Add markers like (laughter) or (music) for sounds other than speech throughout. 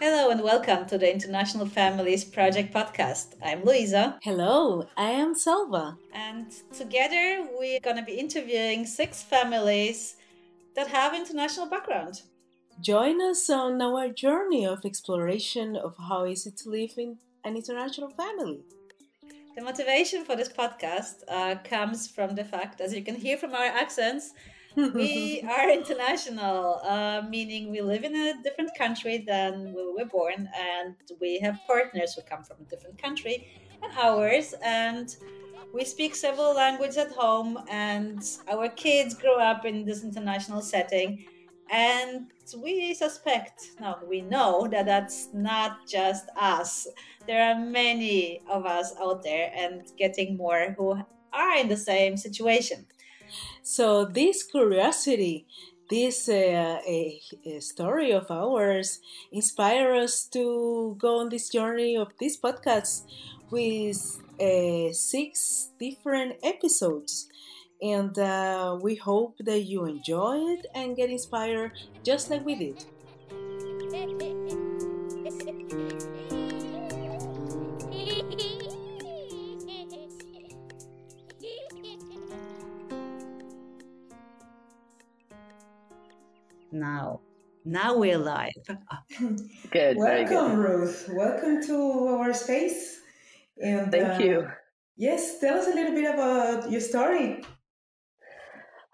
Hello and welcome to the International Families Project podcast. I'm Luisa. Hello, I am Selva. And together we're going to be interviewing six families that have international background. Join us on our journey of exploration of how is it to live in an international family. The motivation for this podcast uh, comes from the fact, as you can hear from our accents, (laughs) we are international, uh, meaning we live in a different country than we were born, and we have partners who come from a different country and ours, and we speak several languages at home, and our kids grow up in this international setting. And we suspect, no, we know that that's not just us. There are many of us out there and getting more who are in the same situation. So, this curiosity, this uh, a, a story of ours, inspire us to go on this journey of this podcast with uh, six different episodes. And uh, we hope that you enjoy it and get inspired just like we did. Now, now we're live. (laughs) Good. Welcome, Ruth. Welcome to our space. And thank uh, you. Yes, tell us a little bit about your story.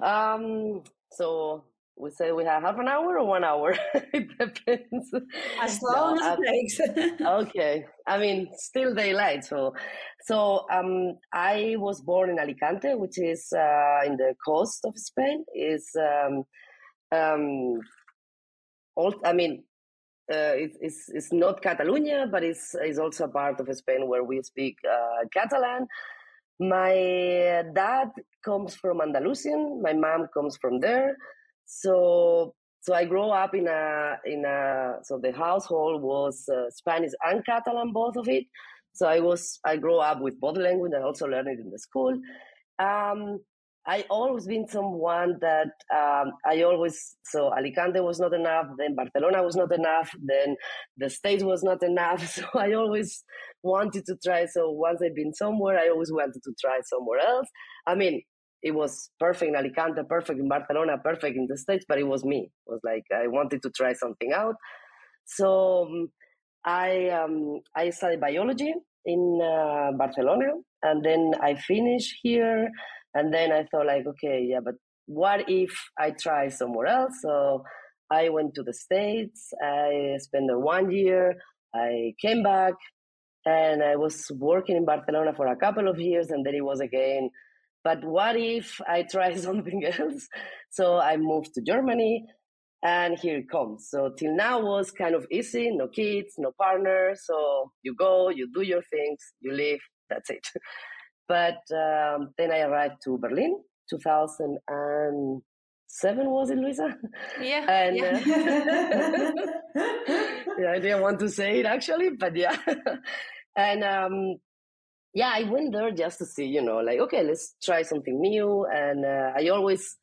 Um, so we say we have half an hour or one hour. (laughs) it depends. As long no, as it takes. (laughs) okay. I mean, still daylight. So, so um, I was born in Alicante, which is uh, in the coast of Spain. Is um, um, all, I mean, uh, it, it's, it's not Catalonia, but it's, it's also a part of Spain where we speak uh, Catalan. My dad comes from Andalusian. My mom comes from there. So so I grew up in a in a so the household was uh, Spanish and Catalan, both of it. So I was I grew up with both language and also learned it in the school. Um, I always been someone that um, I always so Alicante was not enough, then Barcelona was not enough, then the States was not enough. (laughs) So I always wanted to try. So once I've been somewhere, I always wanted to try somewhere else. I mean, it was perfect in Alicante, perfect in Barcelona, perfect in the States, but it was me. It was like I wanted to try something out. So um, I um, I studied biology in uh, Barcelona, and then I finished here and then I thought like, okay, yeah, but what if I try somewhere else? So I went to the States. I spent there one year. I came back and I was working in Barcelona for a couple of years and then it was again, but what if I try (laughs) something else? So I moved to Germany and here it comes. So till now was kind of easy, no kids, no partner. So you go, you do your things, you live, that's it. (laughs) But um, then I arrived to Berlin, 2007 was it, Luisa? Yeah. (laughs) And yeah. Uh, (laughs) yeah, I didn't want to say it actually, but yeah. (laughs) and um, yeah, I went there just to see, you know, like okay, let's try something new. And uh, I always,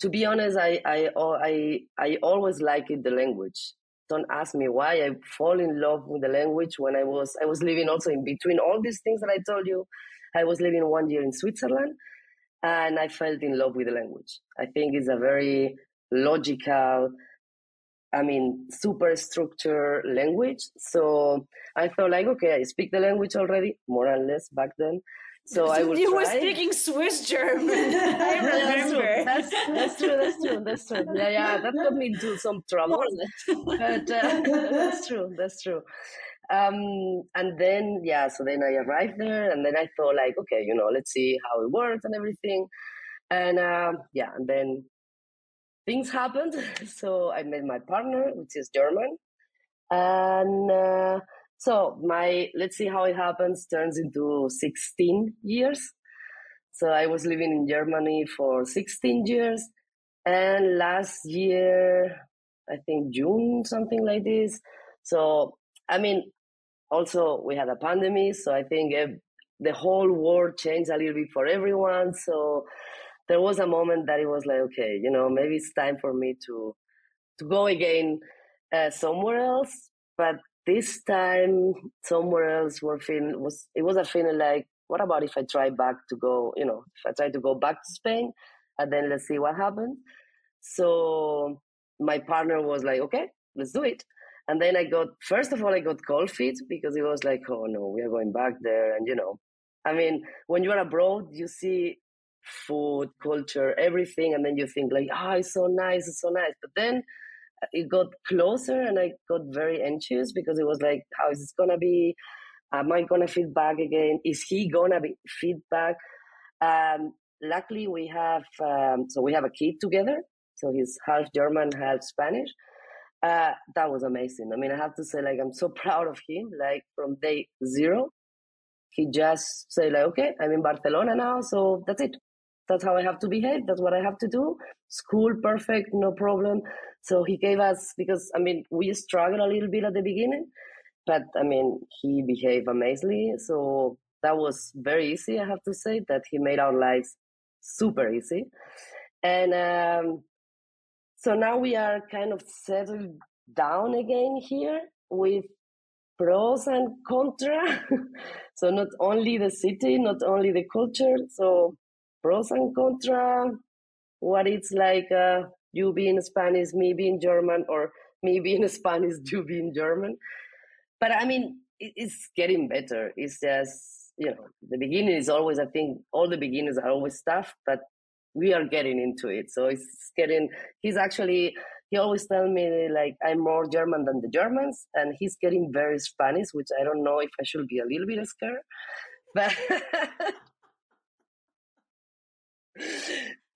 to be honest, I I I I always liked the language don't ask me why i fall in love with the language when i was i was living also in between all these things that i told you I was living one year in Switzerland and I felt in love with the language. I think it's a very logical, I mean, super structured language. So I thought like, okay, I speak the language already, more or less back then. So I will. You try. were speaking Swiss German. (laughs) I remember. That's, that's, true. That's true. That's true. Yeah, yeah. That got me into some trouble. but uh, (laughs) that's true. That's true. Um, and then, yeah, so then I arrived there and then I thought like, okay, you know, let's see how it works and everything. And um, yeah, and then things happened. (laughs) so I met my partner, which is German. And uh, so my, let's see how it happens, turns into 16 years. So I was living in Germany for 16 years. And last year, I think June, something like this. So I mean, also we had a pandemic, so I think the whole world changed a little bit for everyone. So there was a moment that it was like, okay, you know, maybe it's time for me to to go again uh, somewhere else. But this time, somewhere else, were feeling was it was a feeling like, what about if I try back to go? You know, if I try to go back to Spain, and then let's see what happens. So my partner was like, okay, let's do it. And then I got, first of all, I got cold feet because it was like, oh no, we are going back there. And, you know, I mean, when you're abroad, you see food, culture, everything. And then you think like, oh, it's so nice, it's so nice. But then it got closer and I got very anxious because it was like, how is this going to be? Am I going to feedback again? Is he going to be feedback? Um, luckily, we have, um, so we have a kid together. So he's half German, half Spanish. Uh, that was amazing. I mean, I have to say, like, I'm so (laughs) proud of him. Like from day zero, he just say, like, okay, I'm in Barcelona now, so that's it. That's how I have to behave. That's what I have to do. School perfect, no problem. So he gave us because I mean we struggled a little bit at the beginning, but I mean he behaved amazingly. So that was very easy. I have to say that he made our lives super easy, and um, so now we are kind of settled down again here with pros and contra. (laughs) so not only the city, not only the culture. So pros and contra. What it's like uh, you being Spanish, me being German, or me being (laughs) Spanish, you being German. But I mean, it's getting better. It's just you know the beginning is always. I think all the beginnings are always tough, but we are getting into it. So it's getting, he's actually, he always tell me like I'm more German than the Germans, and he's getting very Spanish, which I don't know if I should be a little bit scared, but (laughs)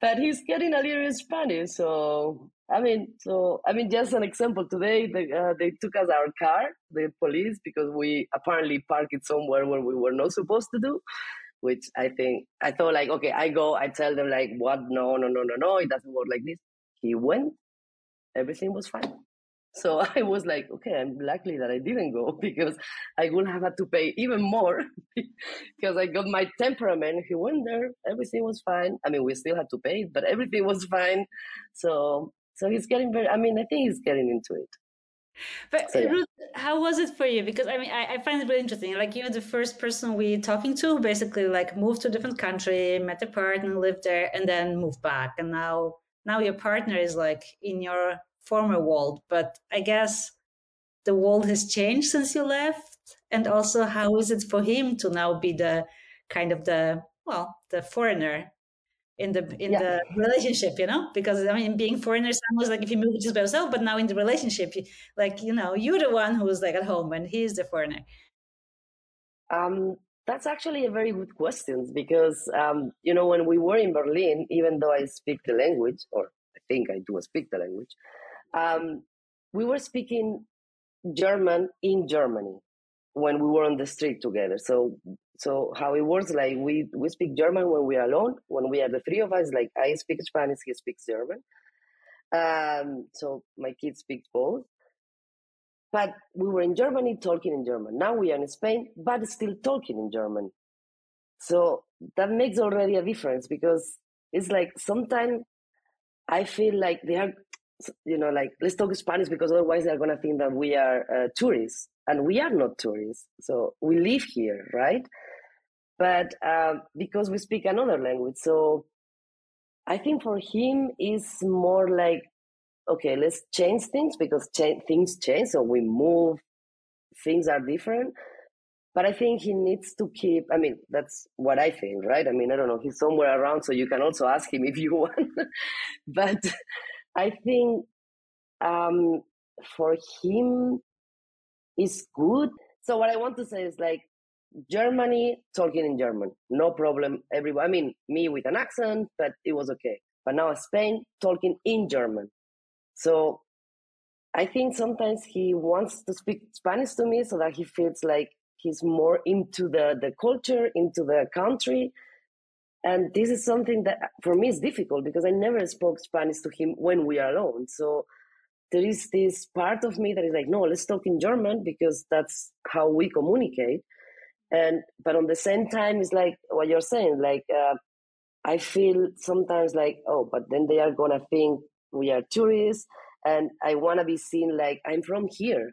but he's getting a little Spanish. So I mean, so I mean, just an example. Today they uh, they took us our car, the police, because we apparently parked it somewhere where we were not supposed to do which I think I thought like, okay, I go, I tell them like, what? No, no, no, no, no, it doesn't work like this. He went, everything was fine. So (laughs) I was like, okay, I'm lucky that I didn't go (laughs) because I would have had to pay even more (laughs) because I got my temperament. He went there, everything was fine. I mean, we still had to pay, but everything was fine. So, so he's getting very. I mean, I think he's getting into it. (laughs) But so, yeah. Ruth, how was it for you? Because I mean, I, I, find it really interesting. Like you're the first person we talking to, basically like moved to a different country, met a partner, lived there, and then moved back. And now, now your partner is like in your former world. But I guess the world has changed since you left. And also, how is it for him to now be the kind of the well, the foreigner in the in yeah. the relationship you know? Because i mean being foreigner sounds like if you move just by yourself but now in the relationship like you know you're the one who's like at home and he's the foreigner. Um that's actually a very good question because um you know when we were in berlin even though i speak the language or i think i do speak the language um we were speaking german in germany when we were on the street together. So so how it works, like we we speak German when we are alone. When we are the three of us, like I speak Spanish, he speaks German. Um, so my kids speak both. But we were in Germany talking in German. Now we are in Spain, but still talking in German. So that makes already a difference because it's like sometimes I feel like they are, you know, like let's talk Spanish because otherwise they're gonna think that we are uh, tourists, and we are not tourists. So we live here, right? but um, because we speak another language. So I think for him is more like, okay, let's change things because cha- things change. So we move, things are different. But I think he needs to keep, I mean, that's what I think, right? I mean, I don't know, he's somewhere around, so you can also ask him (laughs) if you want. but I think um, for him is good. So what I want to say is like, Germany talking in German, no problem. Everyone, I mean, me with an accent, but it was okay. But now Spain talking in German. So I think sometimes he wants to speak Spanish to me so that he feels like he's more into the, the culture, into the country. And this is something that for me is difficult because I never spoke Spanish to him when we are alone. So there is this part of me that is like, no, let's talk in German because that's how we communicate. And but on the same time it's like what you're saying like uh, i feel sometimes like oh but then they are gonna think we are tourists and i want to be seen like i'm from here.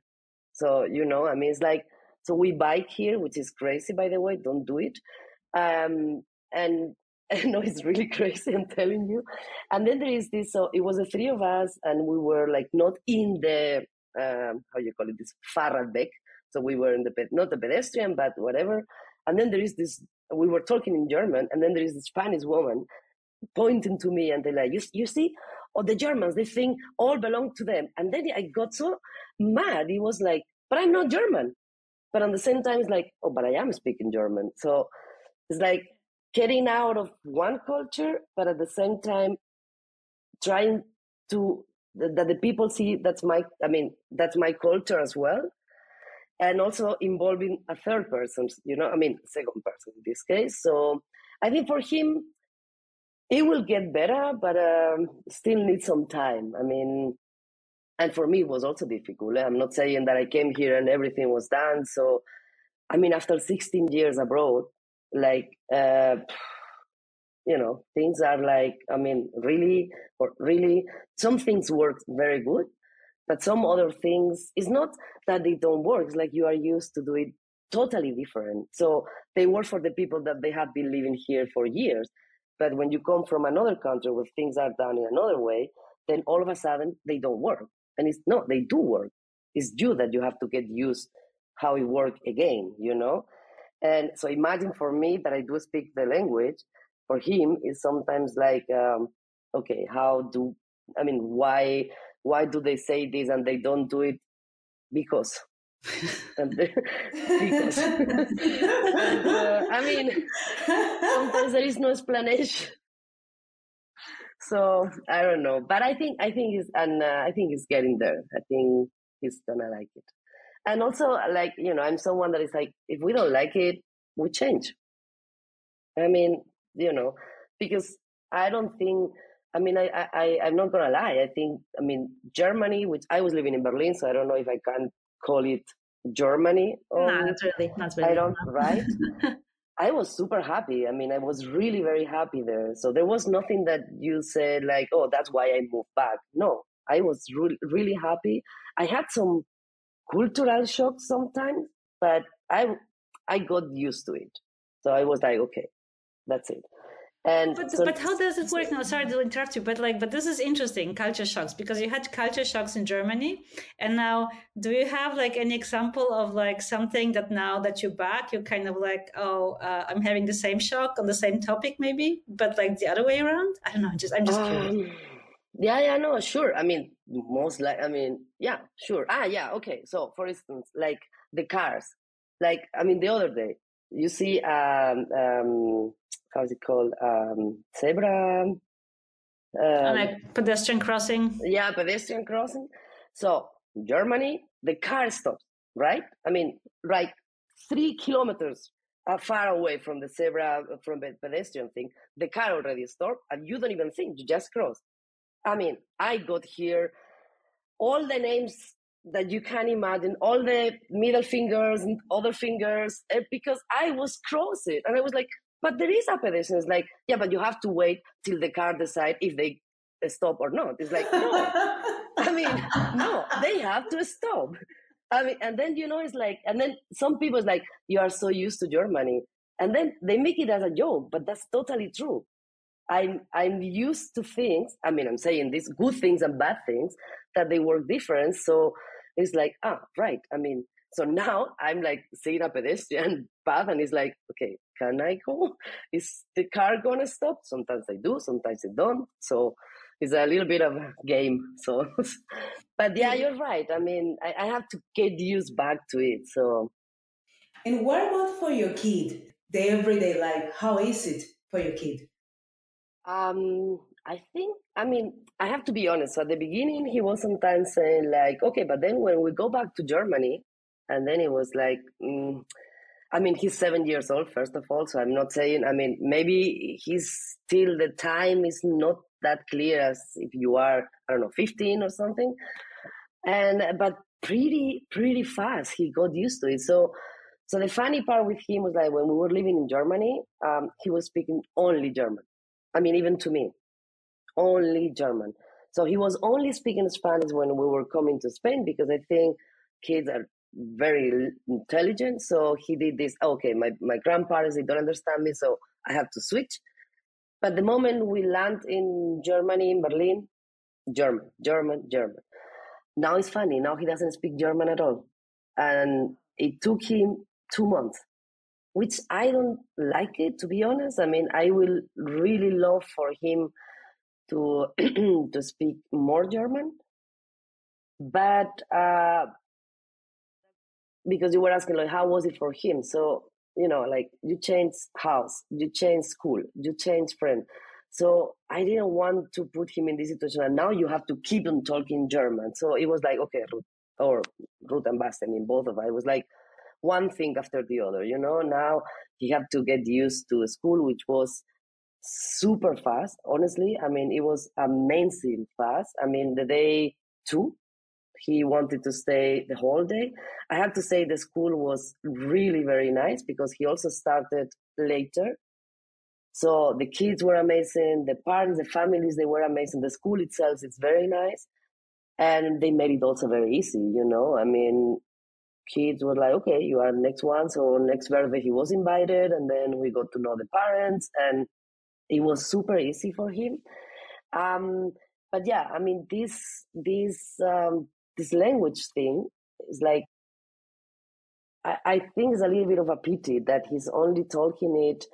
So you know i mean it's like so we bike here which is crazy by the way don't do it. Um, and (laughs) I know it's really (laughs) crazy, I'm telling you. And then there is this, so it was the three of us, and we were like not in the, um, how you call it, this Fahrradweg. So we were in the, not the pedestrian, but whatever. And then there is this, we were talking in German, and then there is this Spanish woman pointing to me, and they're like, you, you see, or oh, the Germans, they think all belong to them. And then I got so mad. It was like, but I'm not German. But at the same time, it's like, oh, but I am speaking German. So it's like getting out of one culture, but at the same time, trying to that the people see that's my i mean that's my culture as well. And also involving a third person you know i mean second person in this case. So i think for him it will get better but um, still need some time. I mean and for me it was also difficult. I'm not saying that i came here and everything was done. So i mean after 16 years abroad like uh, (sighs) you know things are like i mean really or really some things work very good but some other things it's not that they don't work it's like you are used to do it totally different. So they work for the people that they have been living here for years but when you come from another country where things are done in another way then all of a sudden they don't work. And it's no they do work. It's you that you have to get used how it work again you know and so imagine for me that I do speak the language, for him is sometimes like, um, okay, how do I mean why why do they say this and they don't do it? Because. (laughs) Because. And, uh, I mean sometimes there is no explanation. So I don't know, but I think I think he's and uh, I think he's getting there. I think he's gonna like it and also uh, like you know i'm someone that is like if we don't like it we change i mean you know because i don't think i mean i i i'm not gonna lie i think i mean germany which i was living in berlin so i don't know if i can call it germany no not really not really i don't right (laughs) I was super happy. I mean, I was really very happy there. So there was nothing that you said like, "Oh, that's why I moved back." No, I was really really happy. I had some cultural shock sometimes, but I I got used to it. So I was like, okay, that's it. And but, so, but how does it work now? Sorry to interrupt you, but like, but this is interesting, culture shocks, because you had culture shocks in Germany, and now do you have like any example of like something that now that you're back, you're kind of like, oh, uh, I'm having the same shock on the same topic, maybe, but like the other way around? I don't know. Just I'm just um, curious. Yeah, yeah, no, sure. I mean, most like, I mean, yeah, sure. Ah, yeah, okay. So, for instance, like the cars, like, I mean, the other day, you see, um, um, how's it called? Um, zebra. Um, like pedestrian crossing. Yeah, pedestrian crossing. So, Germany, the car stops, right? I mean, like three kilometers uh, far away from the zebra, from the pedestrian thing, the car already stopped, and you don't even think, you just cross. I mean, I got here all the names that you can imagine, all the middle fingers and other fingers, eh, because I was crossing. And I was like, but there is a pedestrian. It's like, yeah, but you have to wait till the car decide if they stop or not. It's like, no. I mean, no, they have to stop. I mean, and then, you know, it's like, and then some people is like, you are so used to Germany. And then they make it as a joke, but that's totally true. I'm I'm used to things. I mean, I'm saying these good things and bad things that they work different. So it's like, ah, right. I mean, so now I'm like seeing a pedestrian (laughs) path, and it's like, okay, can I go? (laughs) Is the car gonna stop? Sometimes I do, sometimes they don't. So it's a little bit of a game. (laughs) So, but yeah, you're right. I mean, I, I have to get used back to it. So, and what about for your kid? The everyday life. How is it for your kid? Um, I think, I mean, I have to be honest. So at the beginning, he was sometimes saying, like, okay, but then when we go back to Germany, and then it was like, mm, I mean, he's seven years old, first of all. So I'm not saying, I mean, maybe he's still, the time is not that clear as if you are, I don't know, 15 or something. And, but pretty, pretty fast, he got used to it. So, So the funny part with him was like when we were living in Germany, um, he was speaking only German. I mean, even to me, only German. So he was only speaking Spanish when we were coming to Spain because I think kids are very intelligent. So he did this. Oh, okay, my, my grandparents they don't understand me, so I have to switch. But the moment we land in Germany, in Berlin, German, German, German. Now it's funny. Now he doesn't speak German at all, and it took him two months, which I don't like it to be honest. I mean, I will really love for him to (clears throat) to speak more German, but uh, because you were asking like how was it for him, so you know like you change house, you change school, you change friend. So I didn't want to put him in this situation. And now you have to keep on talking German. So it was like, okay, Ruth, or Ruth and Basti, I mean, both of us. It was like one thing after the other, you know. Now he had to get used to school, which was super fast. Honestly, I mean, it was amazing fast. I mean, the day two, he wanted to stay the whole day. I have to say the school was really very nice because he also started later. So the kids were amazing, the parents, the families, they were amazing. The school itself is very nice. And they made it also very easy, you know. I mean, kids were like, okay, you are the next one. So next birthday he was invited and then we got to know the parents and it was super easy for him. Um, but yeah, I mean, this this um, this language thing is like I, I think it's a little bit of a pity that he's only talking it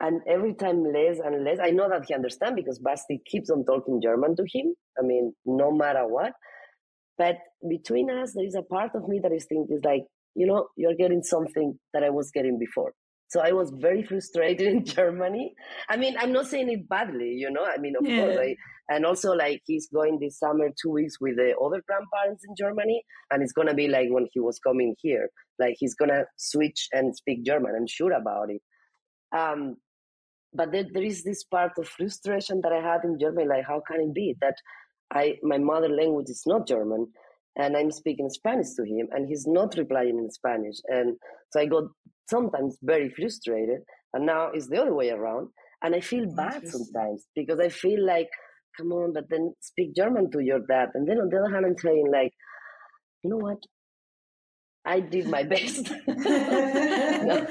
and every time less and less. I know that he understands because Basti keeps on talking German to him. I mean, no matter what. But between us, there is a part of me that is thinking, is like, you know, you're getting something that I was getting before. So I was very frustrated (laughs) in Germany. I mean, I'm not saying it badly, you know. I mean, of yeah. course, I, and also like he's going this summer two weeks with the other grandparents in Germany, and it's gonna be like when he was coming here, like he's gonna switch and speak German. I'm sure about it. Um, but there, there is this part of frustration that I had in Germany, like how can it be that I my mother language is not German, and I'm speaking Spanish to him, and he's not replying in Spanish, and so I got sometimes very frustrated. And now it's the other way around. And I feel bad sometimes because I feel like, come on, but then speak German to your dad. And then on the other hand, I'm saying, like, you know what? I did my (laughs) best. (laughs) no.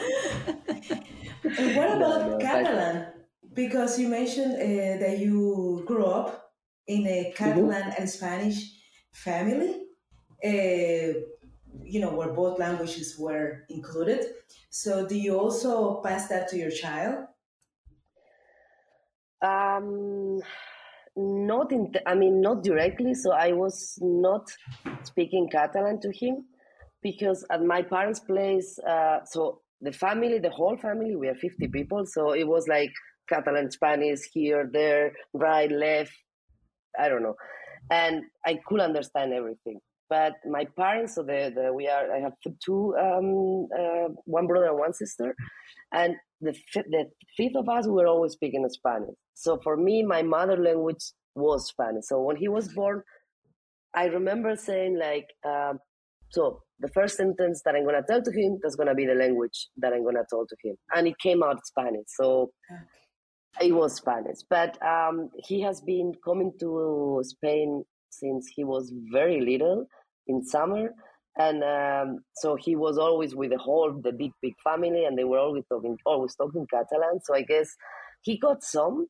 What about no, no, Catalan? Because you mentioned uh, that you grew up in a Catalan mm-hmm. and Spanish family. Uh, you know, where both languages were included. So, do you also pass that to your child? Um, not in. I mean, not directly. So I was not speaking Catalan to him because at my parents' place. Uh, so the family, the whole family, we are fifty people. So it was like Catalan, Spanish, here, there, right, left. I don't know, and I could understand everything. But my parents so the, the we are i have two um, uh, one brother and one sister. And the, the fifth of us we were always speaking spanish. So for me my mother language was spanish. So when he was born i remember saying like um, so the first sentence that i'm to tell to him that's to be the language that i'm to tell to him. And it came out spanish. So it was spanish but um, he has been coming to spain since he was very little in summer. And um, so he was always with the whole the big big family and they were always talking always talking catalan. So i guess he got some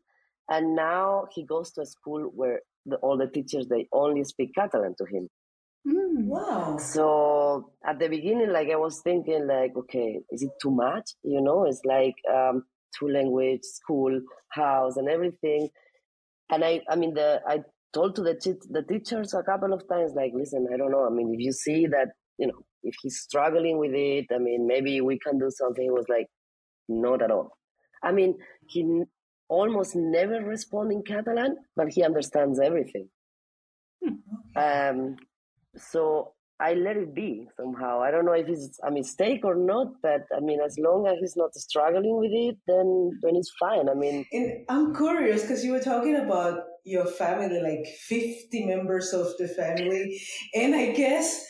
and now he goes to a school where the, all the teachers they only speak catalan to him. Mm, wow. So at the beginning like i was thinking like okay is it too much? You know it's like um, two language school house and everything and i i mean the i told to the the teachers a couple of times, like, listen, I don't know. I mean, if you see that, you know, if he's struggling with it, I mean, maybe we can do something. He was like, not at all. I mean, he almost never responds in Catalan, but he understands everything. Hmm. Um, so I let it be somehow. I don't know if it's a mistake or not, but I mean, as long as he's not struggling with it, then then it's fine. I mean, and I'm curious because you were talking about your family, like 50 members of the family. And I guess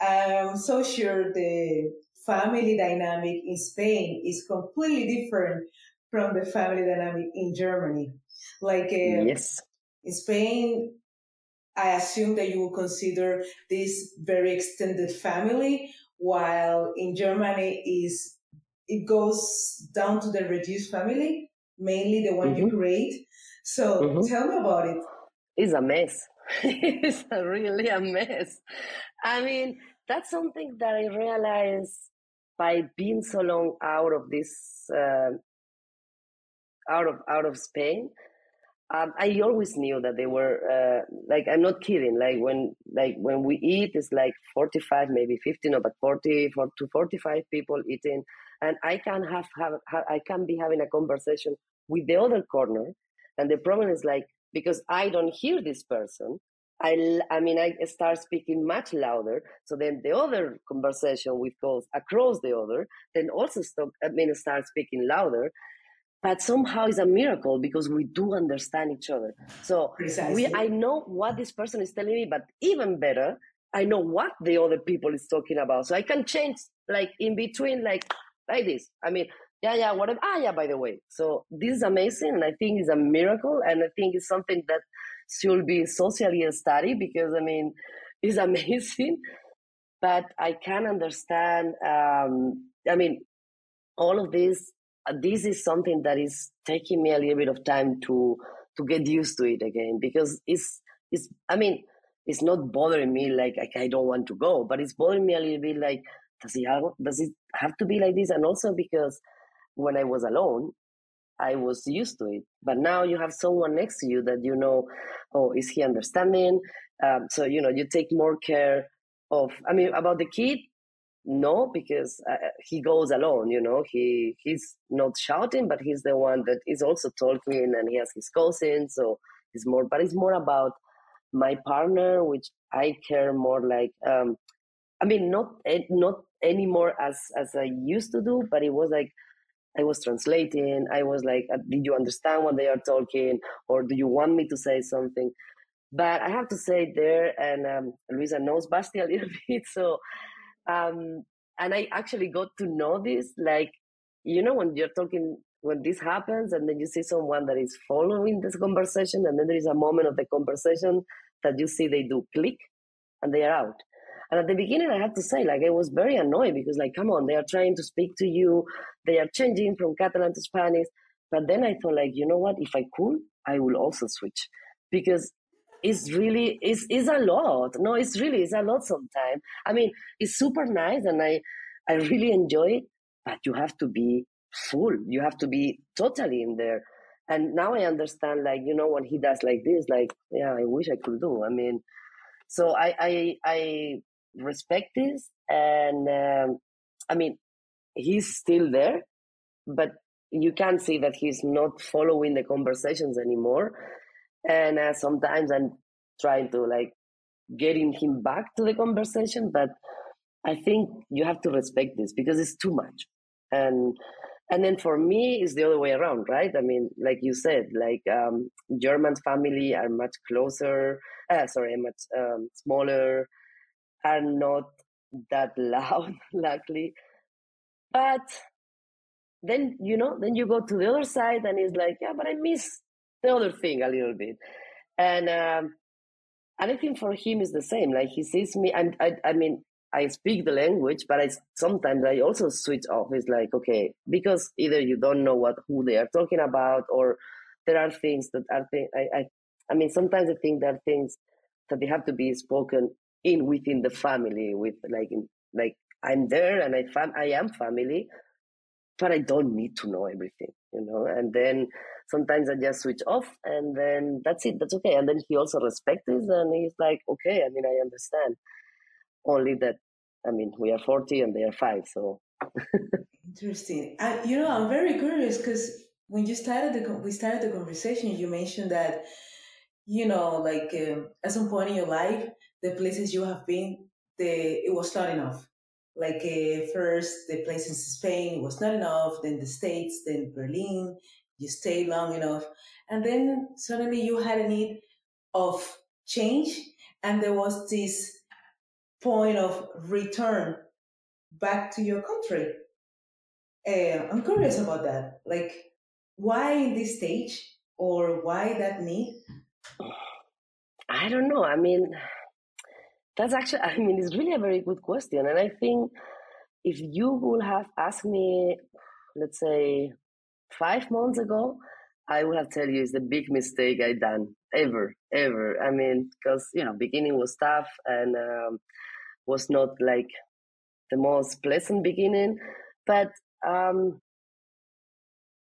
I'm so sure the family dynamic in Spain is completely different from the family dynamic in Germany. Like uh, yes, in Spain, I assume that you will consider this very extended family, while in Germany is it goes down to the reduced family, mainly the one mm-hmm. you create. So mm-hmm. tell me about it. It's a mess. (laughs) it's a really a mess. I mean, that's something that I realized by being so long out of this, uh, out of out of Spain. Um, I always knew that they were uh, like I'm not kidding. Like when like when we eat, it's like 45, maybe 50, no, but 40, 40 to 45 people eating, and I can have, have, I can be having a conversation with the other corner, and the problem is like because I don't hear this person, I, I mean, I start speaking much louder. So then the other conversation with calls across the other, then also stop, I mean, start speaking louder. But somehow it's a miracle because we do understand each other. So we, I know what this person is telling me, but even better, I know what the other people is talking about. So I can change like in between, like like this. I mean, yeah, yeah, whatever. Ah, yeah, by the way. So this is amazing. And I think it's a miracle. And I think it's something that should be socially studied because, I mean, (laughs) it's amazing. But I can understand, um, I mean, all of this, this is something that is taking me a little bit of time to, to get used to it again because it's, it's, I mean, it's not bothering me like, like I don't want to go, but it's bothering me a little bit like, does it have, does it have to be like this? And also because when I was alone, I was used to it. But now you have someone next to you that you know, oh, is he understanding? Um, so, you know, you take more care of, I mean, about the kid, no, because uh, he goes alone, you know, he he's not shouting, but he's the one that is also talking and he has his cousins. So it's more, but it's more about my partner, which I care more like, um, I mean, not, not anymore as, as I used to do, but it was like, I was translating. I was like, uh, did you understand what they are talking? Or do you want me to say something? But I have to say there, and um, Luisa knows Basti a (laughs) little bit. So, um, and I actually got to know this, like, you know, when you're talking, when this happens, and then you see someone that is following this conversation, and then there is a moment of the conversation that you see they do click and they are out. And at the beginning, I have to say, like, I was very annoyed because, like, come on, they are trying to speak to you. They are changing from Catalan to Spanish. But then I thought, like, you know what? If I could, I will also switch because it's really is is a lot. No, it's really it's a lot sometimes. I mean, it's super nice and I I really enjoy it, but you have to be full. You have to be totally in there. And now I understand, like, you know, when he does like this, like, yeah, I wish I could do. I mean, so I I I respect this and um, i mean he's still there but you can see that he's not following the conversations anymore and uh, sometimes i'm trying to like getting him back to the conversation but i think you have to respect this because it's too much and and then for me it's the other way around right i mean like you said like um, german's family are much closer uh, sorry much um, smaller are not that (laughs) loud, luckily. But then, you know, then you go to the other side and it's like, yeah, but I miss the other thing a little bit. And, um, and I think for him is the same. Like he sees me, and I, I mean, I speak the language, but I sometimes I also switch off. It's like okay, because either you don't know what who they are talking about, or there are things that are th- I, I I mean sometimes I think there are things that they have to be spoken in within the family with like in, like I'm there and I fam I am family, but I don't need to know everything, you know. And then sometimes I just switch off, and then that's it. That's okay. And then he also respects this, and he's like, okay. I mean, I understand. Only that, I mean, we are forty and they are five, so. Interesting. I, you know, I'm very curious because when you started the we started the conversation, you mentioned that, you know, like um, at some point in your life, the places you have been, the it was not enough. Like uh, first the places in Spain was not enough, then the States, then Berlin. You stayed long enough, and then suddenly you had a need of change, and there was this point of return back to your country. Uh, I'm curious about that. Like, why in this stage or why that need? I don't know. I mean, that's actually, (laughs) I mean, it's really a very good question. And I think if you would have asked me, let's say, five months ago, I would have tell you it's the big mistake I done ever, ever. I mean, because you know, beginning was tough and um, was not like the most pleasant beginning, but um,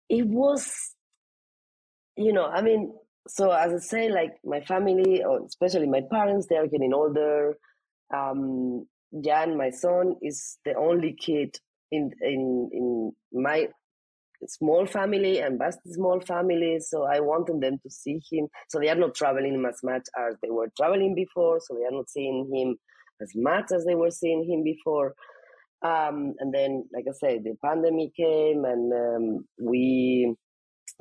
it was, you know, I mean, so as I say, like my family, or especially my parents, they are getting older. Um, Jan, my son, is the only kid in in in my small family and vast small family. So I wanted them to see him. So they are not traveling as much as they were traveling before. So they are not seeing him as much as they were seeing him before. Um, and then, like I said, the pandemic came and um, we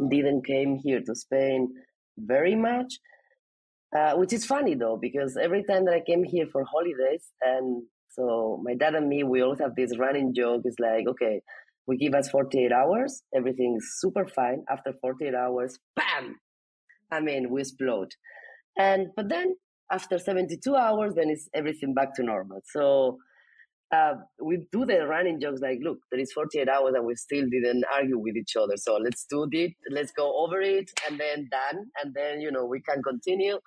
didn't came here to Spain very much. Uh, which is funny though, because every time that I came here for holidays, and so my dad and me, we always have this running joke. It's like, okay, we give us 48 hours, everything is super fine. After 48 hours, bam! I mean, we explode. And but then after 72 hours, then it's everything back to normal. So uh, we do the running jokes like, look, there is 48 hours and we still didn't argue with each other. So let's do it. Let's go over it and then done. And then, you know, we can continue.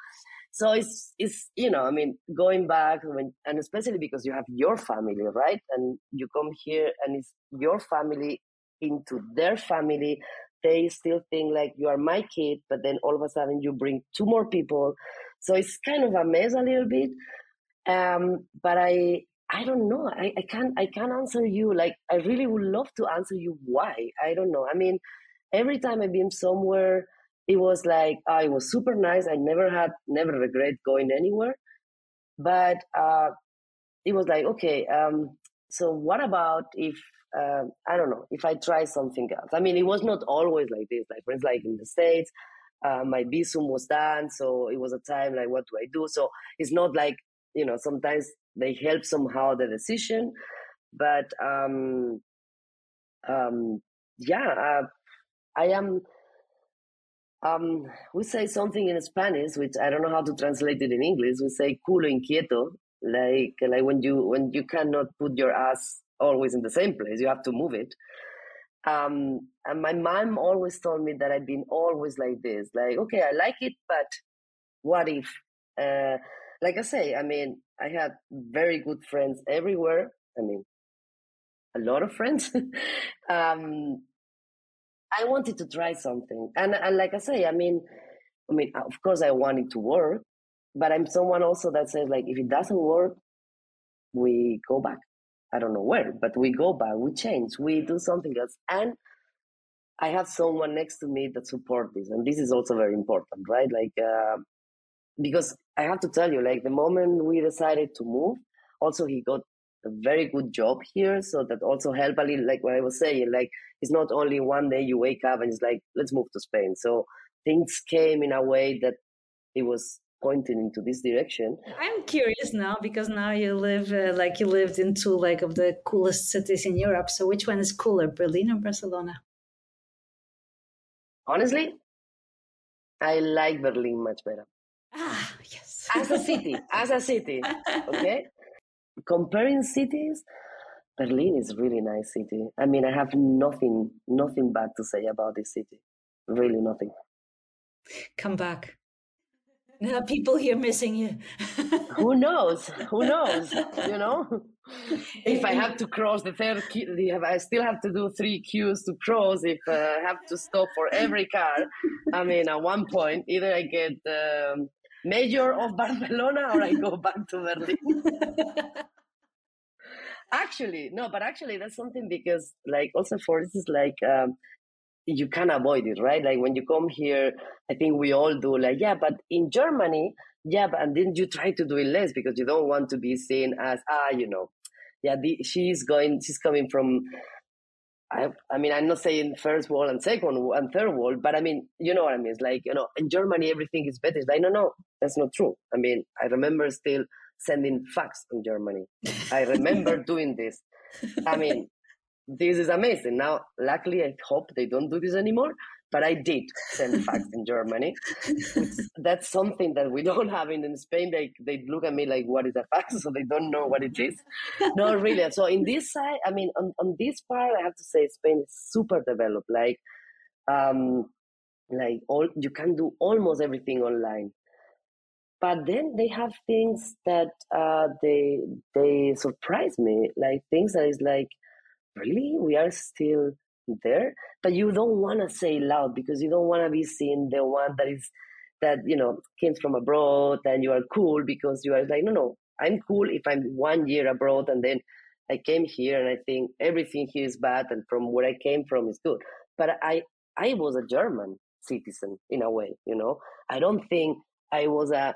So it's, it's, you know, I mean, going back when, and especially because you have your family, right? And you come here and it's your family into their family. They still think like you are my kid, but then all of a sudden you bring two more people. So it's kind of a mess a little bit. Um, but I, I don't know. I, I can't I can't answer you. Like I really would love to answer you why. I don't know. I mean, every time I've been somewhere, it was like it was super nice. I never had never regret going anywhere. But uh, it was like, okay, um, so what about if uh, I don't know if I try something else? I mean, it was not always like this. Like for instance, like in the states, uh, my visum was done, so it was a time like, what do I do? So it's not like you know sometimes they help somehow the decision but um um yeah uh, i am um we say something in spanish which i don't know how to translate it in english we say culo inquieto like like when you when you cannot put your ass always in the same place you have to move it um and my mom always told me that i've been always like this like okay i like it but what if uh like I say, I mean, I had very good friends everywhere. I mean, a lot of friends. (laughs) um, I wanted to try something, and and like I say, I mean, I mean, of course, I wanted it to work, but I'm someone also that says like, if it doesn't work, we go back. I don't know where, but we go back, we change, we do something else, and I have someone next to me that support this, and this is also very important, right? Like, uh, because I have to tell you, like the moment we decided to move, also he got a very good job here, so that also helped a little. Like what I was saying, like it's not only one day you wake up and it's like let's move to Spain. So things came in a way that it was pointing into this direction. I'm curious now because now you live uh, like you lived in two like of the coolest cities in Europe. So which one is cooler, Berlin or Barcelona? Honestly, I like Berlin much better. Ah, yes. as a city, as a city. (laughs) Okay. Comparing cities, Berlin is really nice city. I mean, I have nothing, nothing bad to say about this city. Really nothing. Come back. (laughs) There are people here missing you. (laughs) Who knows? Who knows? You know, (laughs) if I have to cross the third, queue, I still have to do three queues to cross. If uh, I have to stop for every car, I mean, at one point, either I get um, mayor of Barcelona or I go back to Berlin. Actually, no, but actually that's something because like also for instance, like um, you can't avoid it, right? Like when you come here, I think we all do like, yeah, but in Germany, yeah, but and then you try to do it less because you don't want to be seen as, ah, you know, yeah, the, she's going, she's coming from I, I mean, I'm not saying first world and second and third world, but I mean, you know what I mean? It's like, you know, in Germany, everything is better. It's like, no, no, that's not true. I mean, I remember still sending fax in Germany. I remember (laughs) doing this. I mean, this is amazing. Now, luckily, I hope they don't do this anymore. But I did send fax in Germany. That's something that we don't have in, in Spain. They they look at me like, "What is a fax?" (laughs) So they don't know what it is. no, really. So in this side, I mean, on, on this part, I have to say Spain is super developed. Like, um, like all you can do almost everything online but then they have things that uh, they they surprise me like things that is like really? We are still there? But you don't want to say loud because you don't want to be seen the one that is that you know came from abroad and you are cool because you are like no no i'm cool if i'm one year abroad and then i came here and i think everything here is bad and from where i came from is good. But i i was a german citizen in a way you know? I don't think i was a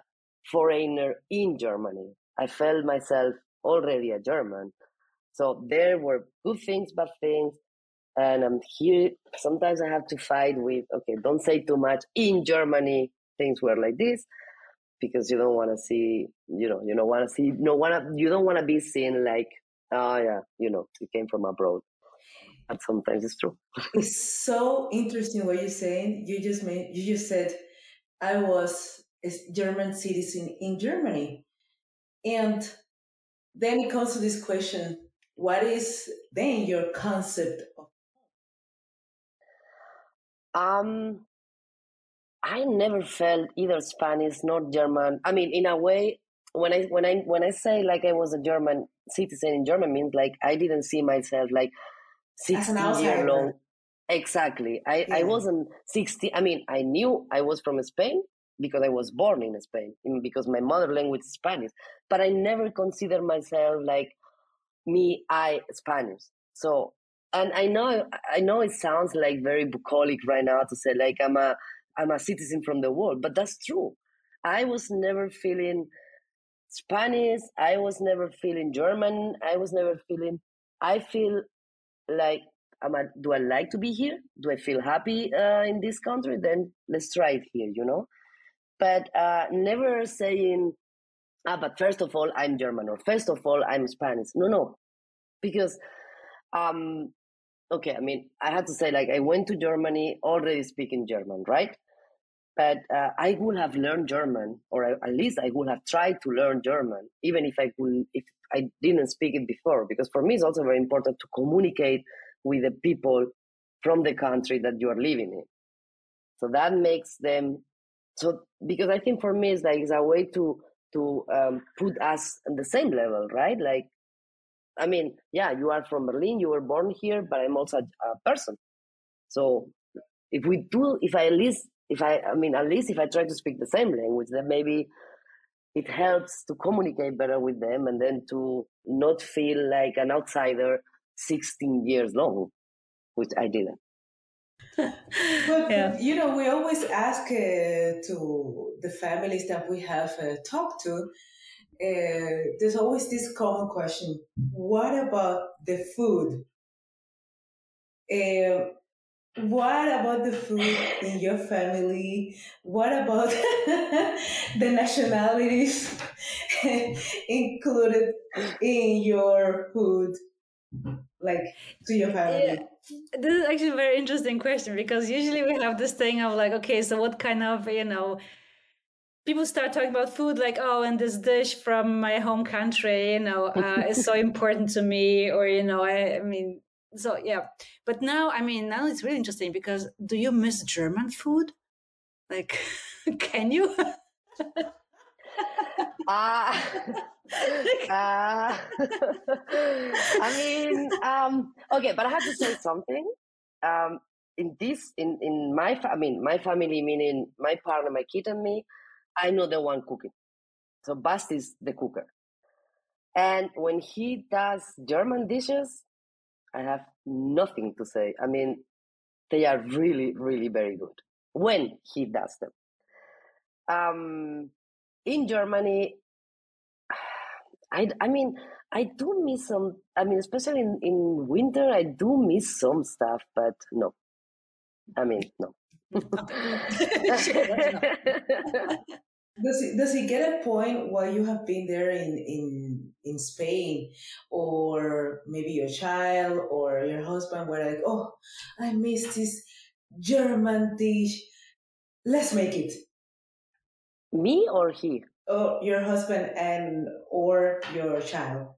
foreigner in germany i felt myself already a german so there were good things, bad things. And I'm here. Sometimes I have to fight with, okay, don't say too much. In Germany, things were like this because you don't want to see, you know, you don't want to see, no wanna, you don't want to be seen like, oh yeah, you know, you came from abroad. But sometimes it's true. it's so interesting what you're saying. You just made, you just said, I was German citizen in Germany, and then it comes to this question: what is then your concept of um i never felt either spanish nor german. I mean in a way when i when i when i say like i was a german citizen in german means like i didn't see myself like 16 year long exactly. I yeah. i wasn't 60 i mean i knew i was from spain because i was born in spain because my mother language is spanish but i never considered myself like me, I, Spanish. So, and I know, I know it sounds like very bucolic right now to say like I'm a, I'm a citizen from the world, but that's true. I was never feeling Spanish. I was never feeling German. I was never feeling. I feel like am I, do I like to be here? Do I feel happy uh, in this country? Then let's try it here, you know. But uh, never saying ah, but first of all, I'm German, or first of all, I'm Spanish. No, no, because, um, okay, I mean, I had to say, like, I went to Germany already speaking German, right? But uh, I would have learned German, or at least I would have tried to learn German, even if I could, if I didn't speak it before, because for me it's also very important to communicate with the people from the country that you are living in. So that makes them so because I think for me it's like it's a way to to um, put us on the same level, right? Like, I mean, yeah, you are from Berlin, you were born here, but I'm also a, a person. So if we do, if I at least, if I, I mean, at least if I try to speak the same language, then maybe it helps to communicate better with them and then to not feel like an outsider 16 years long, which I didn't. (laughs) but, yeah. you know, we always ask uh, to the families that we have uh, talked to. Uh, there's always this common question: What about the food? Uh, what about the food in your family? What about (laughs) the nationalities (laughs) included in your food? like to your family? Yeah. This is actually a very interesting question because usually we have this thing of like, okay, so what kind of, you know, people start talking about food like, oh, and this dish from my home country, you know, uh, is so (laughs) important to me, or, you know, I, I mean, so yeah. But now, I mean, now it's really interesting because do you miss German food? Like, (laughs) can you? (laughs) Ah. uh, (laughs) (laughs) I mean, um, okay, but I have to say something. Um, in this, in in my, fa- I mean, my family, meaning my partner, my kid, and me, I know the one cooking. So Bast is the cooker, and when he does German dishes, I have nothing to say. I mean, they are really, really very good when he does them. Um, in Germany, I, I mean, I do miss some. I mean, especially in, in winter, I do miss some stuff, but no. I mean, no. (laughs) Does it, does it get a point while you have been there in, in in Spain, or maybe your child or your husband were like, "Oh, I miss this German dish. Let's make it." Me or he? Oh, your husband and or your child.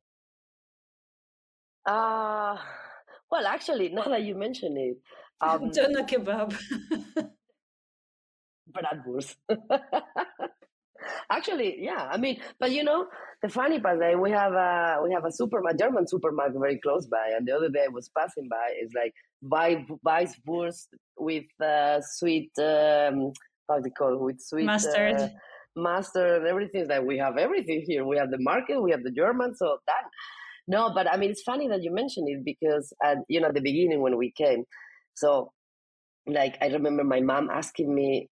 Uh well, actually, now that you mention it, um, Doner kebab. bratwurst. Actually, yeah. I mean, but you know, the funny part is we have a we have a super a German supermarket very close by, and the other day I was passing by. It's like buy Weisswurst with uh, sweet um, how's it called with sweet Mustard. Uh, mustard and everything. That we have everything here. We have the market, we have the German. So that no, but I mean, it's funny that you mentioned it because at you know the beginning when we came, so like I remember my mom asking me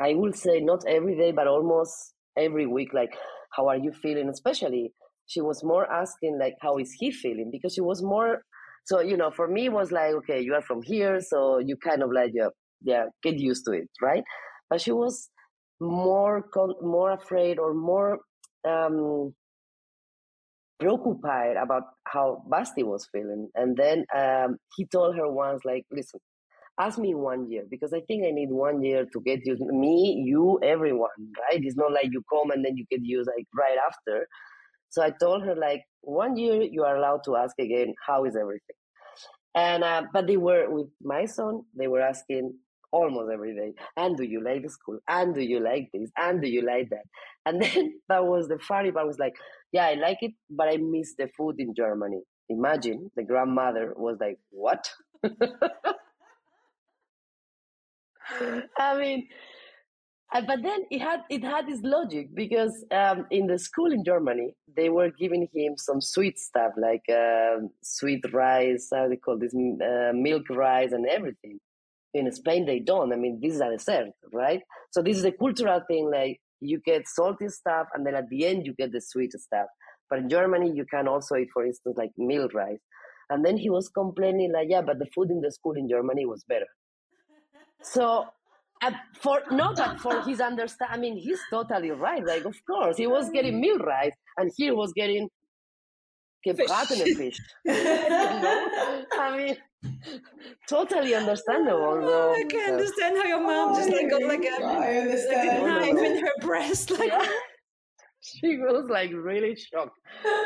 I will say not every day, but almost every week, like, how are you feeling? Especially, she was more asking, like, how is he feeling? Because she was more, so, you know, for me, it was like, okay, you are from here, so you kind of like, yeah, yeah get used to it, right? But she was more, con- more afraid or more, um, preoccupied about how Basti was feeling. And then um, he told her once, like, listen, ask me one year because I think I need one year to get used. Me, you, everyone, right? It's not like you come and then you get used like right after. So I told her like one year you are allowed to ask again how is everything. And uh, but they were with my son. They were asking almost every day. And do you like the school? And do you like this? And do you like that? And (laughs) then that was the funny part. Was like, yeah, I like it, but I miss the food in Germany. Imagine the grandmother was like, what? (laughs) I mean, uh, but then it had it had this logic because um, in the school in Germany they were giving him some sweet stuff like uh, sweet rice, how they call this uh, milk rice and everything. In Spain they don't. I mean, this is a dessert, right? So this is a cultural thing. Like you get salty stuff and then at the end you get the sweet stuff. But in Germany you can also eat, for instance, like milk rice. And then he was complaining like, yeah, but the food in the school in Germany was better. So uh, for no, but for his understand, I mean, he's totally right. Like, of course, he was getting meal rice, and he was getting gebratene fish. (laughs) (laughs) you know? I mean, totally understandable. Oh, I can understand how your mom just like got like a, I understand. like a knife in her breast. Like, Yeah. (laughs) She was like really shocked.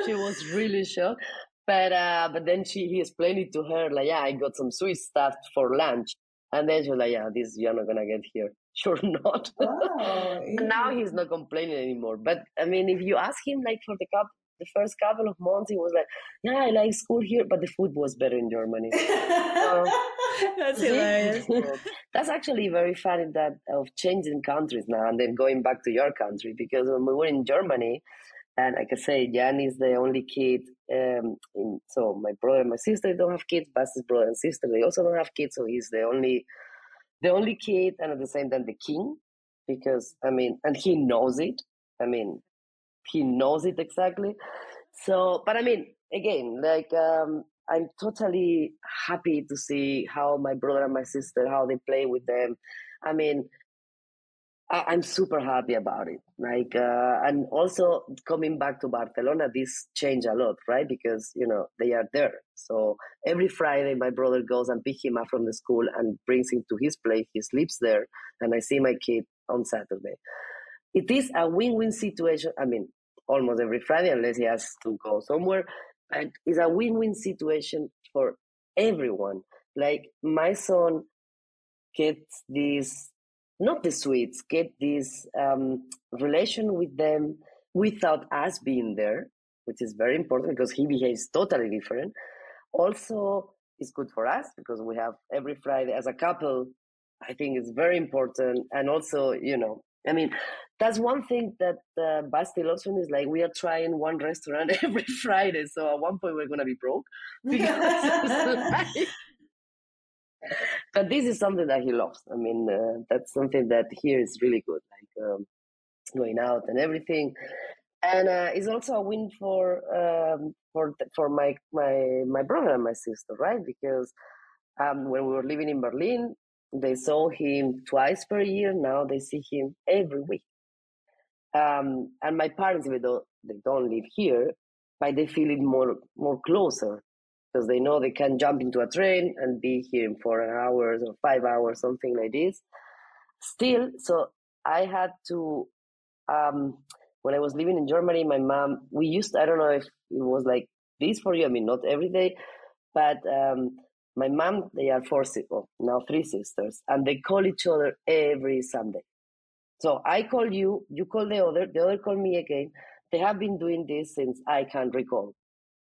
She was really shocked. But uh, but then she he explained it to her like, yeah, I got some sweet stuff for lunch. And then she was like, yeah, this you're not gonna get here. (laughs) Sure not. Wow. And now he's not complaining anymore. But I mean, if you ask him, like for the cup, the first couple of months, he was like, "Yeah, I like school here, but the food was better in Germany." (laughs) that's hilarious. That's actually very funny that of changing countries now and then going back to your country because when we were in Germany, and like I say, Jan is the only kid. Um, in, so my brother and my sister don't have kids. Basti's brother and sister they also don't have kids. So he's the only, the only kid, and at the same time the king, because I mean, and he knows it. I mean, he knows it exactly. So, but I mean, again, like um, I'm totally happy to see how my brother and my sister how they play with them. I mean, I, I'm super happy about it. Like, uh, and also coming back to Barcelona, this changed a lot, right? Because you know they are there. So every Friday, my brother goes and pick him up from the school and brings him to his place. He sleeps there, and I see my kid on Saturday. It is a win-win situation. I mean, almost every Friday, unless he has to go somewhere, but it's a win-win situation for everyone. Like my son gets this not the sweets get this um, relation with them without us being there which is very important because he behaves totally different also it's good for us because we have every friday as a couple i think it's very important and also you know i mean that's one thing that uh, Basti loves is like we are trying one restaurant (laughs) every friday so at one point we're gonna be broke (laughs) because (laughs) but this is something that he loves. I mean, uh, that's something that here is really good, like um, going out and everything. And uh, it's also a win for um, for for my my my brother and my sister, right? Because um, when we were living in Berlin, they saw him twice per year. Now they see him every week. Um, and my parents, they don't, they don't live here, but they feel it more more closer because they know they can jump into a train and be here in four hours or five hours, something like this. Still, so I had to. Um, when I was living in Germany, my mom, we used, I don't know if it was like this for you, I mean, not every day, but um, my mom, they are four, oh, now three sisters, and they call each other every Sunday. So I call you, you call the other, the other call me again. They have been doing this since I can recall.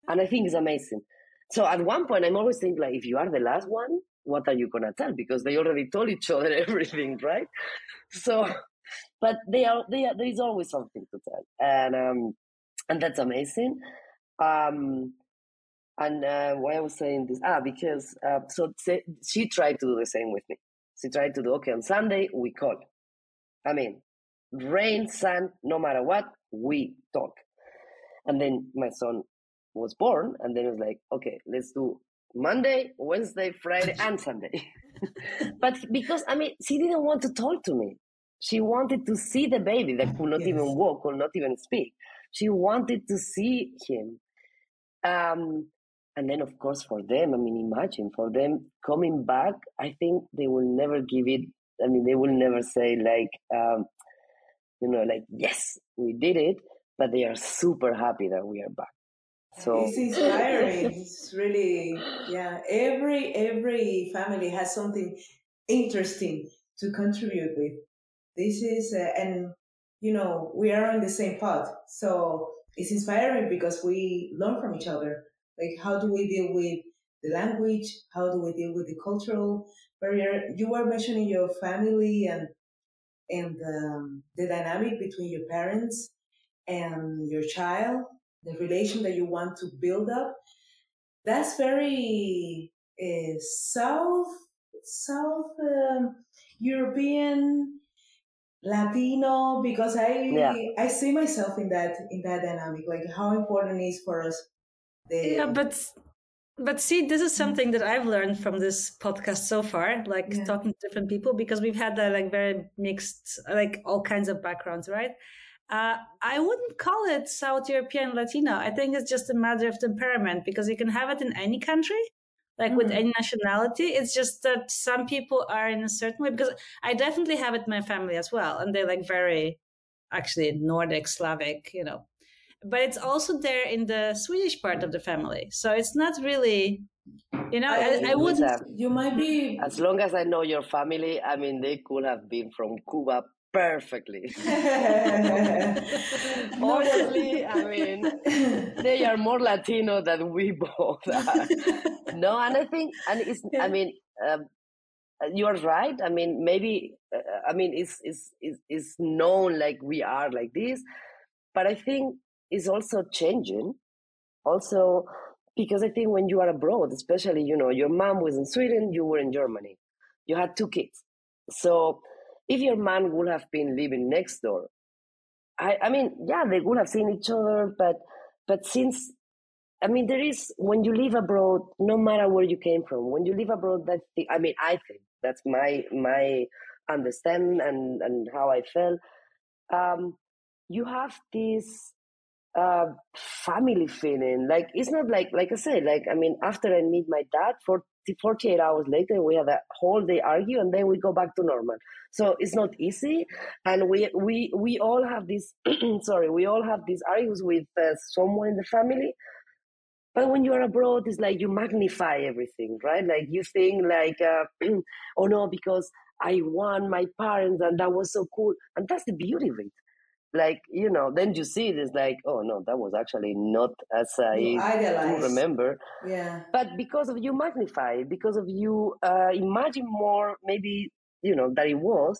And I think it's amazing. So at one point, I'm always thinking, like, if you are the last one, what are you going to tell? Because they already told each other (laughs) everything, right? So, but they are, they are, there is always something to tell. And, um, and that's amazing. Um, and uh, why I was saying this, ah, because uh, so she tried to do the same with me. She tried to do okay on Sunday we call, I mean, rain, sun, no matter what, we talk. And then my son was born, and then it was like, okay, let's do Monday, Wednesday, Friday, and (laughs) Sunday. (laughs) but because I mean, she didn't want to talk to me. She wanted to see the baby that could not yes. even walk, could not even speak. She wanted to see him. Um, and then, of course, for them, I mean, imagine for them coming back, I think they will never give it I mean, they will never say like, um, you know, like yes, we did it, but they are super happy that we are back. So it's inspiring. it's really yeah. Every every family has something interesting to contribute with. This is uh, and you know we are on the same path, so it's inspiring because we learn from each other. Like how do we deal with the language? How do we deal with the cultural barrier? You were mentioning your family and and um, the dynamic between your parents and your child, the relation that you want to build up. That's very uh, South South um, European Latino because I yeah. I see myself in that in that dynamic. Like how important is for us. The, yeah, but but see, this is something that I've learned from this podcast so far, like yeah. talking to different people, because we've had that like very mixed, like all kinds of backgrounds, right? Uh, I wouldn't call it South European Latino. I think it's just a matter of temperament because you can have it in any country, like mm-hmm. with any nationality. It's just that some people are in a certain way because I definitely have it in my family as well. And they're like very actually Nordic, Slavic, you know, but it's also there in the Swedish part of the family. So it's not really, you know, I, I, I wouldn't. You might be. As long as I know your family, I mean, they could have been from Cuba perfectly. (laughs) (laughs) Honestly, I mean, they are more Latino than we both are. (laughs) no, and I think, and it's, I mean, um, you are right. I mean, maybe, uh, I mean, it's, it's, it's, it's known like we are like this, but I think is also changing. Also, because I think when you are abroad, especially, you know, your mom was in Sweden, you were in Germany, you had two kids. So if your mom would have been living next door, I, I mean, yeah, they would have seen each other, but but since I mean, there is when you live abroad, no matter where you came from, when you live abroad, that the, I mean, I think that's my my understanding and and how I felt. Um, you have this uh, family feeling. Like it's not like like I said. Like I mean, after I meet my dad, for 48 hours later, we have a whole day argue, and then we go back to normal. So it's not easy, and we we we all have this. (clears throat) sorry, we all have these arguments with uh, someone in the family. But when you're abroad, it's like you magnify everything, right? Like you think like, uh, (clears throat) oh no, because I won my parents, and that was so cool, and that's the beauty of it like you know then you see it is like oh no that was actually not as i remember. Yeah. But because of you magnify because of you uh, imagine more maybe you know that it was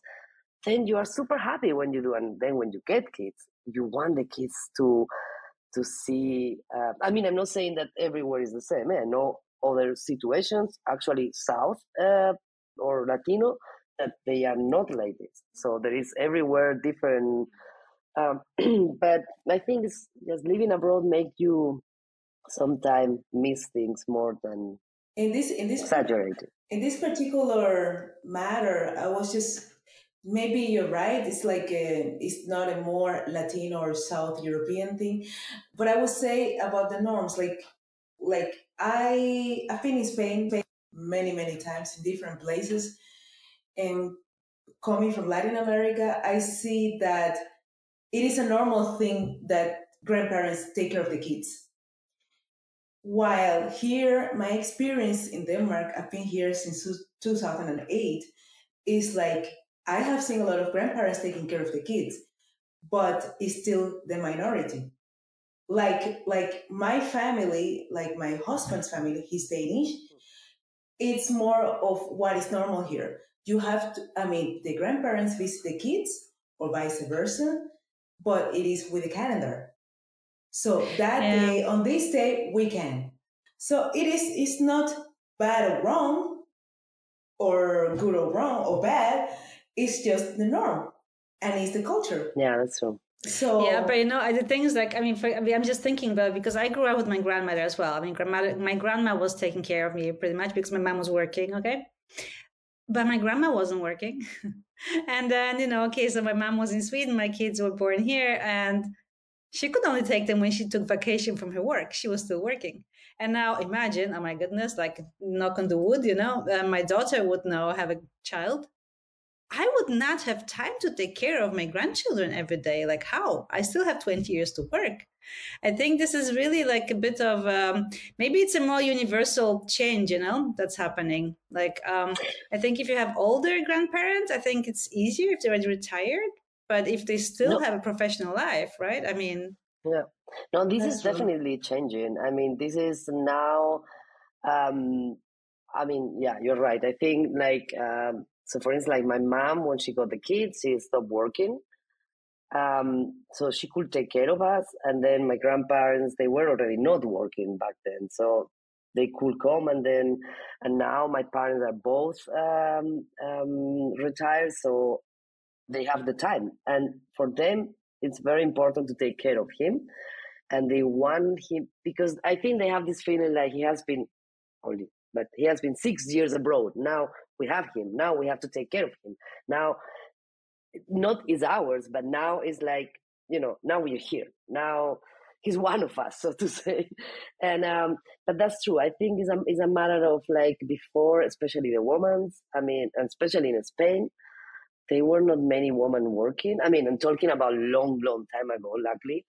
then you are super happy when you do and then when you get kids you want the kids to to see uh, i mean i'm not saying that everywhere is the same eh? i know other situations actually south uh, or latino that they are not like this. So there is everywhere different um, (clears throat) but I think it's just living abroad make you sometimes miss things more than in this in this exaggerated. In this particular matter, I was just maybe you're right. It's like a, it's not a more Latino or South European thing, but I would say about the norms, like like I I've been in Spain many many times in different places, and coming from Latin America, I see that it is a normal thing that grandparents take care of the kids. While here, my experience in Denmark, I've been here since 2008, is like I have seen a lot of grandparents taking care of the kids, but it's still the minority. Like like my family, like my husband's family, he's Danish. It's more of what is normal here. You have to, I mean, the grandparents visit the kids or vice versa, but it is with a calendar. So that yeah. day, on this day, we can. So it is, it's not bad or wrong, or good or wrong or bad. It's just the norm and it's the culture. Yeah, that's true. So yeah, but you know, the thing is like, I mean, for, I am just thinking about because I grew up with my grandmother as well. I mean, grandmother, my grandma was taking care of me pretty much because my mom was working. Okay, but my grandma wasn't working. (laughs) and then you know, okay, so my mom was in Sweden, my kids were born here, and she could only take them when she took vacation from her work. She was still working. And now imagine, oh my goodness, like knock on the wood, you know, uh, my daughter would now have a child I would not have time to take care of my grandchildren every day. Like, how? I still have 20 years to work. I think this is really like a bit of um, maybe it's a more universal change, you know, that's happening. Like, um, I think if you have older grandparents, I think it's easier if they're already retired. But if they still no. have a professional life, right? I mean, yeah. No, this is definitely changing. I mean, this is now. Um, I mean, yeah, you're right. I think like um, so, for instance, like my mom, when she got the kids, she stopped working. Um, so she could take care of us. And then my grandparents, they were already not working back then. So they could come and then, and now my parents are both um, um, retired. So they have the time. And for them, it's very important to take care of him. And they want him because I think they have this feeling like he has been only but he has been six years abroad. Now we have him. Now we have to take care of him. Now, not is ours, but now is like you know. Now we're here. Now he's one of us, (laughs) so to say. And um, but that's true. I think it's a it's a matter of like before, especially the women. I mean, and especially in Spain, there were not many women working. I mean, I'm talking about long, long time ago. Luckily,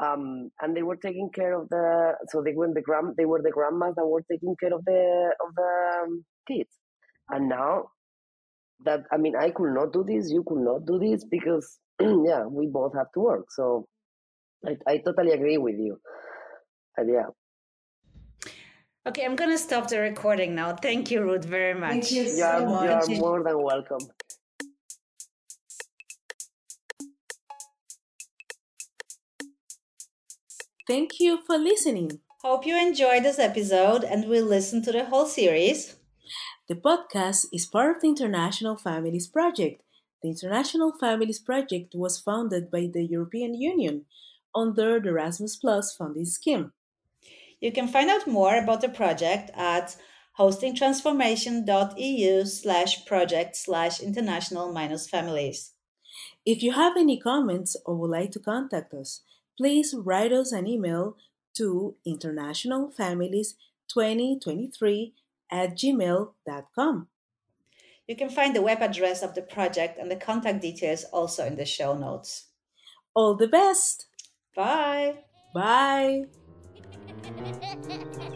um, and they were taking care of the so they were the grand they were the grandmas that were taking care of the of the um, kids and now that i mean i could not do this you could not do this because (clears throat) yeah we both have to work so i, I totally agree with you and yeah okay i'm gonna stop the recording now thank you ruth very much thank you so you much. you are more than welcome Thank you for listening. Hope you enjoyed this episode and will listen to the whole series. The podcast is part of the International Families Project. The International Families Project was founded by the European Union under the Erasmus Plus funding scheme. You can find out more about the project at hostingtransformation.eu slash project slash international minus families. If you have any comments or would like to contact us, please write us an email to internationalfamilies2023 at gmail.com. You can find the web address of the project and the contact details also in the show notes. All the best! Bye! Bye! (laughs)